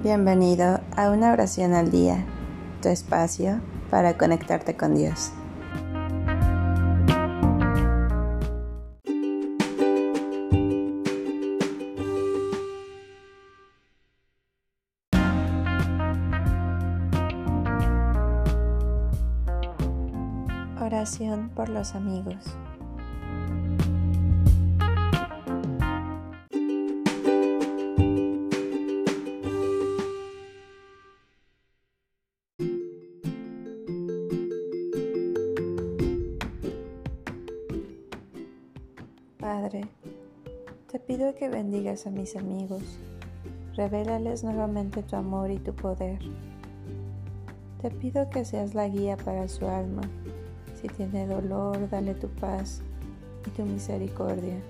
Bienvenido a una oración al día, tu espacio para conectarte con Dios. Oración por los amigos. Padre, te pido que bendigas a mis amigos, revélales nuevamente tu amor y tu poder. Te pido que seas la guía para su alma. Si tiene dolor, dale tu paz y tu misericordia.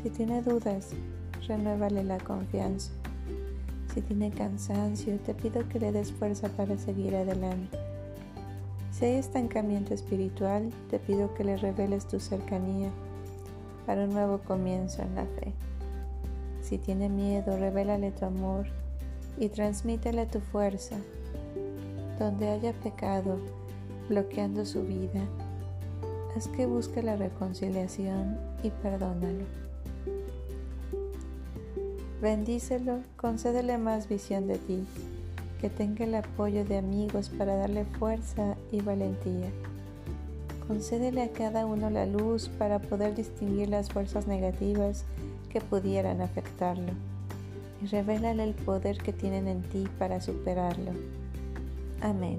Si tiene dudas, renuévale la confianza. Si tiene cansancio, te pido que le des fuerza para seguir adelante. Si hay estancamiento espiritual, te pido que le reveles tu cercanía para un nuevo comienzo en la fe. Si tiene miedo, revélale tu amor y transmítele tu fuerza. Donde haya pecado bloqueando su vida, haz que busque la reconciliación y perdónalo. Bendícelo, concédele más visión de ti, que tenga el apoyo de amigos para darle fuerza y valentía. Concédele a cada uno la luz para poder distinguir las fuerzas negativas que pudieran afectarlo y revélale el poder que tienen en ti para superarlo. Amén.